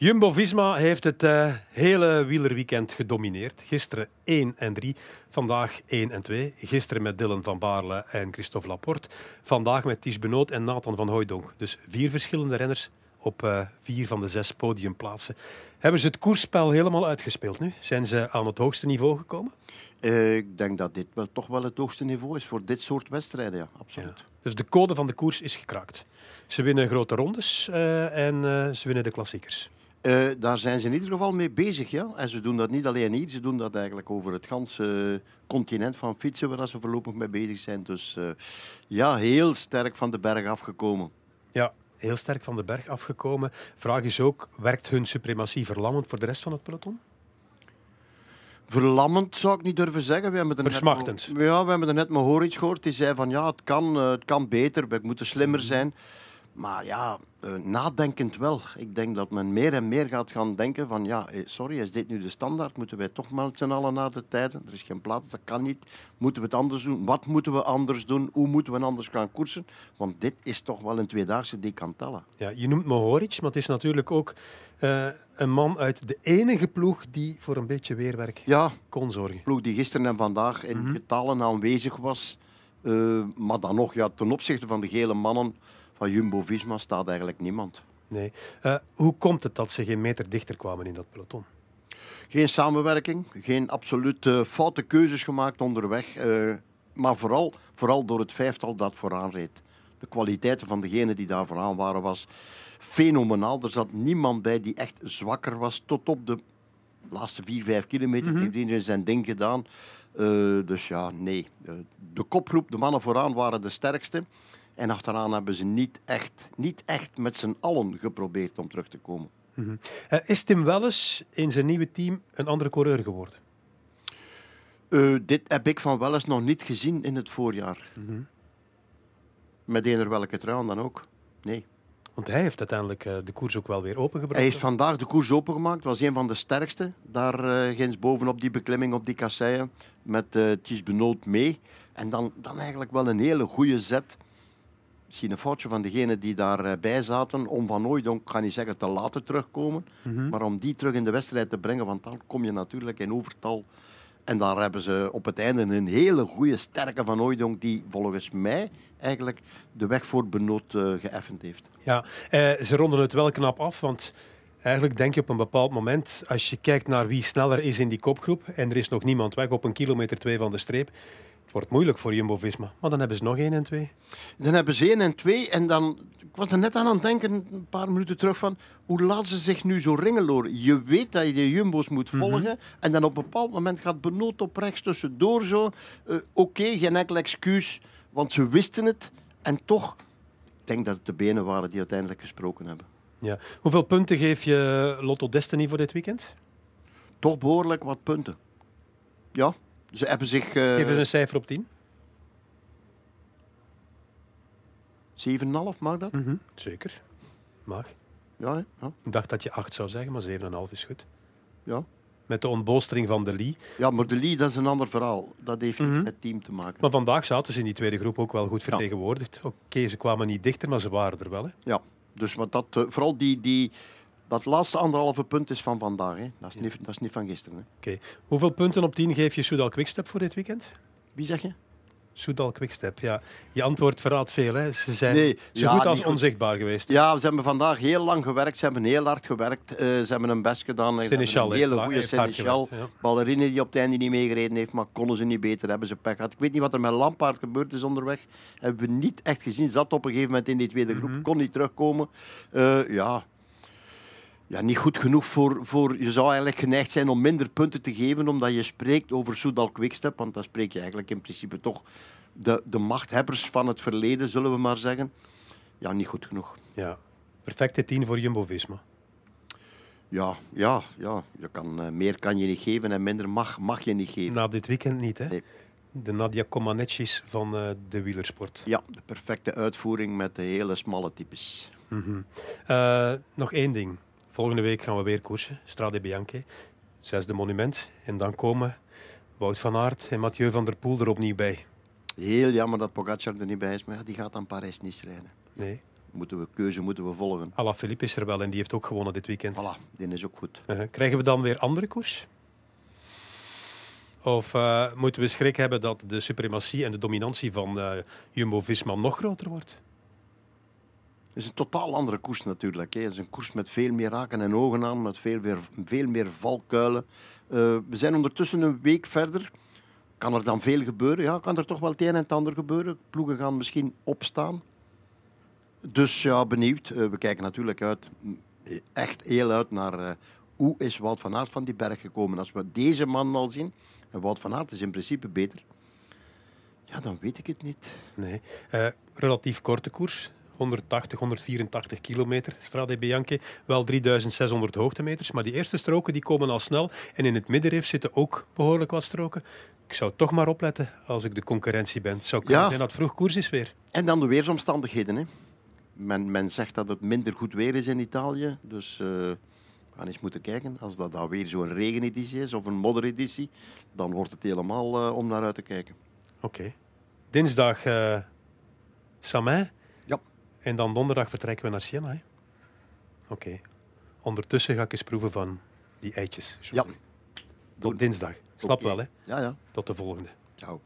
Jumbo-Visma heeft het uh, hele wielerweekend gedomineerd. Gisteren 1 en 3, vandaag 1 en 2. Gisteren met Dylan van Baarle en Christophe Laporte. Vandaag met Ties Benoot en Nathan van Hooijdonk. Dus vier verschillende renners op uh, vier van de zes podiumplaatsen. Hebben ze het koersspel helemaal uitgespeeld nu? Zijn ze aan het hoogste niveau gekomen? Uh, ik denk dat dit wel toch wel het hoogste niveau is voor dit soort wedstrijden, ja, absoluut. Ja. Dus de code van de koers is gekraakt. Ze winnen grote rondes en ze winnen de klassiekers. Uh, daar zijn ze in ieder geval mee bezig. Ja? En ze doen dat niet alleen hier, ze doen dat eigenlijk over het ganse continent van fietsen, waar ze voorlopig mee bezig zijn. Dus uh, ja, heel sterk van de berg afgekomen. Ja, heel sterk van de berg afgekomen. Vraag is ook, werkt hun suprematie verlammend voor de rest van het peloton? Verlammend zou ik niet durven zeggen. We hebben er. Net, ja, we hebben er net Mohoric gehoord. Die zei van ja, het kan, uh, het kan beter, we moeten slimmer zijn. Maar ja, uh, nadenkend wel. Ik denk dat men meer en meer gaat gaan denken van ja, eh, sorry, is dit nu de standaard? Moeten wij toch met z'n allen naar de tijden? Er is geen plaats, dat kan niet. Moeten we het anders doen? Wat moeten we anders doen? Hoe moeten we anders gaan koersen? Want dit is toch wel een tweedaagse die kan tellen. Ja, je noemt Mohoric, maar het is natuurlijk ook uh, een man uit de enige ploeg die voor een beetje weerwerk ja, kon zorgen. Een ploeg die gisteren en vandaag in mm -hmm. aanwezig was. Uh, maar dan nog, ja, ten opzichte van de gele mannen van Jumbo-Visma staat eigenlijk niemand. Nee. Uh, hoe komt het dat ze geen meter dichter kwamen in dat peloton? Geen samenwerking, geen absoluut uh, foute keuzes gemaakt onderweg. Uh, maar vooral, vooral door het vijftal dat vooraan reed. De kwaliteiten van degenen die daar vooraan waren was fenomenaal. Er zat niemand bij die echt zwakker was. Tot op de laatste vier, vijf kilometer mm -hmm. heeft iedereen zijn ding gedaan. dus ja, nee. de kopgroep, de mannen vooraan waren de sterkste. En achteraan hebben ze niet echt, niet echt met z'n allen geprobeerd om terug te komen. Mm -hmm. uh, is Tim Welles in zijn nieuwe team een andere coureur geworden? Uh, dit heb ik van Welles nog niet gezien in het voorjaar. Mm -hmm. Met eender welke trui dan ook. Nee. Want hij heeft uiteindelijk uh, de koers ook wel weer opengebracht. Hij heeft vandaag de koers opengemaakt. Was een van de sterkste. Daar uh, ginds bovenop die beklimming op die kasseien. Met uh, Ties Benoot mee. En dan, dan eigenlijk wel een hele goede zet misschien een foutje van degenen die daarbij zaten, om van ooit, ik ga niet zeggen te laten terugkomen, mm -hmm. maar om die terug in de wedstrijd te brengen, want dan kom je natuurlijk in overtal. En daar hebben ze op het einde een hele goede, sterke Van Hooijdonk die volgens mij eigenlijk de weg voor Benoot uh, geëffend heeft. Ja, eh, ze ronden het wel knap af, want eigenlijk denk je op een bepaald moment, als je kijkt naar wie sneller is in die kopgroep, en er is nog niemand weg op een kilometer twee van de streep, het wordt moeilijk voor Jumbo-Visma. Maar dan hebben ze nog één en twee. Dan hebben ze één en twee. En dan, ik was er net aan het denken, een paar minuten terug, van hoe laten ze zich nu zo ringeloren? Je weet dat je de Jumbo's moet volgen. Mm -hmm. En dan op een bepaald moment gaat Benoot op rechts tussendoor zo. Uh, Oké, okay, geen enkel excuus, want ze wisten het. En toch, ik denk dat het de benen waren die uiteindelijk gesproken hebben. Ja. Hoeveel punten geef je Lotto Destiny voor dit weekend? Toch behoorlijk wat punten. Ja, ze hebben zich... Uh... Geef een cijfer op 10. 7,5 mag dat? Mm -hmm. Zeker. Mag. Ja, ja, Ik dacht dat je 8 zou zeggen, maar 7,5 is goed. Ja. Met de ontbolstering van de Lee. Ja, maar de Lee, dat is een ander verhaal. Dat heeft niet mm -hmm. met het team te maken. Maar vandaag zaten ze in die tweede groep ook wel goed vertegenwoordigd. Ja. Oké, okay, ze kwamen niet dichter, maar ze waren er wel. Hè? Ja, dus wat dat, uh, vooral die... die dat laatste anderhalve punt is van vandaag. Hè. Dat, is ja. niet, dat is niet van gisteren. Oké. Okay. Hoeveel punten op 10 geef je Soudal Quickstep voor dit weekend? Wie zeg je? Soudal Quickstep, ja. Je antwoord verraadt veel. Hè. Ze zijn nee, zo ja, goed als onzichtbaar goed. geweest. Ja, ze hebben vandaag heel lang gewerkt. Ze hebben heel hard gewerkt. Uh, ze hebben hun best gedaan. Seneschal een hele goede Seneschal. Ja. Ballerine die op het einde niet meegereden heeft, maar konden ze niet beter. Hebben ze pech gehad. Ik weet niet wat er met Lampaard gebeurd is onderweg. Hebben we niet echt gezien. Zat op een gegeven moment in die tweede groep. Mm -hmm. Kon niet terugkomen. Uh, ja, ja, niet goed genoeg voor, voor... Je zou eigenlijk geneigd zijn om minder punten te geven omdat je spreekt over Soudal Quickstep. Want dan spreek je eigenlijk in principe toch de, de machthebbers van het verleden, zullen we maar zeggen. Ja, niet goed genoeg. Ja, perfecte tien voor Jumbo-Visma. Ja, ja, ja. Je kan, uh, meer kan je niet geven en minder mag, mag je niet geven. Na dit weekend niet, hè? Nee. De Nadia Comaneci van uh, de wielersport. Ja, de perfecte uitvoering met de hele smalle types. Mm -hmm. uh, nog één ding. Volgende week gaan we weer koersen. Strade Bianche. Zesde monument. En dan komen Wout van Aert en Mathieu van der Poel er opnieuw bij. Heel jammer dat Pogacar er niet bij is, maar ja, die gaat dan Parijs niet rijden. Nee. moeten we, keuze moeten we volgen. Alaphilippe is er wel en die heeft ook gewonnen dit weekend. Voilà, die is ook goed. Uh-huh. Krijgen we dan weer andere koers? Of uh, moeten we schrik hebben dat de suprematie en de dominantie van uh, Jumbo-Visma nog groter wordt? Is een totaal andere koers natuurlijk. Hè. Het is een koers met veel meer raken en ogen aan, met veel meer, veel meer valkuilen. Uh, we zijn ondertussen een week verder. Kan er dan veel gebeuren? Ja, kan er toch wel het een en het ander gebeuren. Ploegen gaan misschien opstaan. Dus ja, benieuwd. Uh, we kijken natuurlijk uit, echt heel uit naar hoe is Wout van Aert van die berg gekomen. Als we deze man al zien, en Wout van Aert is in principe beter, ja, dan weet ik het niet. Nee, relatief korte koers. 180, 184 kilometer, Strade Bianche. Wel 3600 hoogtemeters, maar die eerste stroken die komen al snel. En in het middenrif zitten ook behoorlijk wat stroken. Ik zou toch maar opletten als ik de concurrentie ben. Het zou kunnen ja. zijn dat vroeg koers is weer. En dan de weersomstandigheden. Hè. Men, men zegt dat het minder goed weer is in Italië. Dus uh, we gaan eens moeten kijken. Als dat dan weer zo'n regeneditie is of een moddereditie, dan wordt het helemaal uh, om naar uit te kijken. Oké. Okay. Dinsdag uh, Samin. En dan donderdag vertrekken we naar Siena. Oké. Okay. Ondertussen ga ik eens proeven van die eitjes. Ja. Tot dinsdag. Snap okay. wel, hè? Ja, ja. Tot de volgende. Ciao.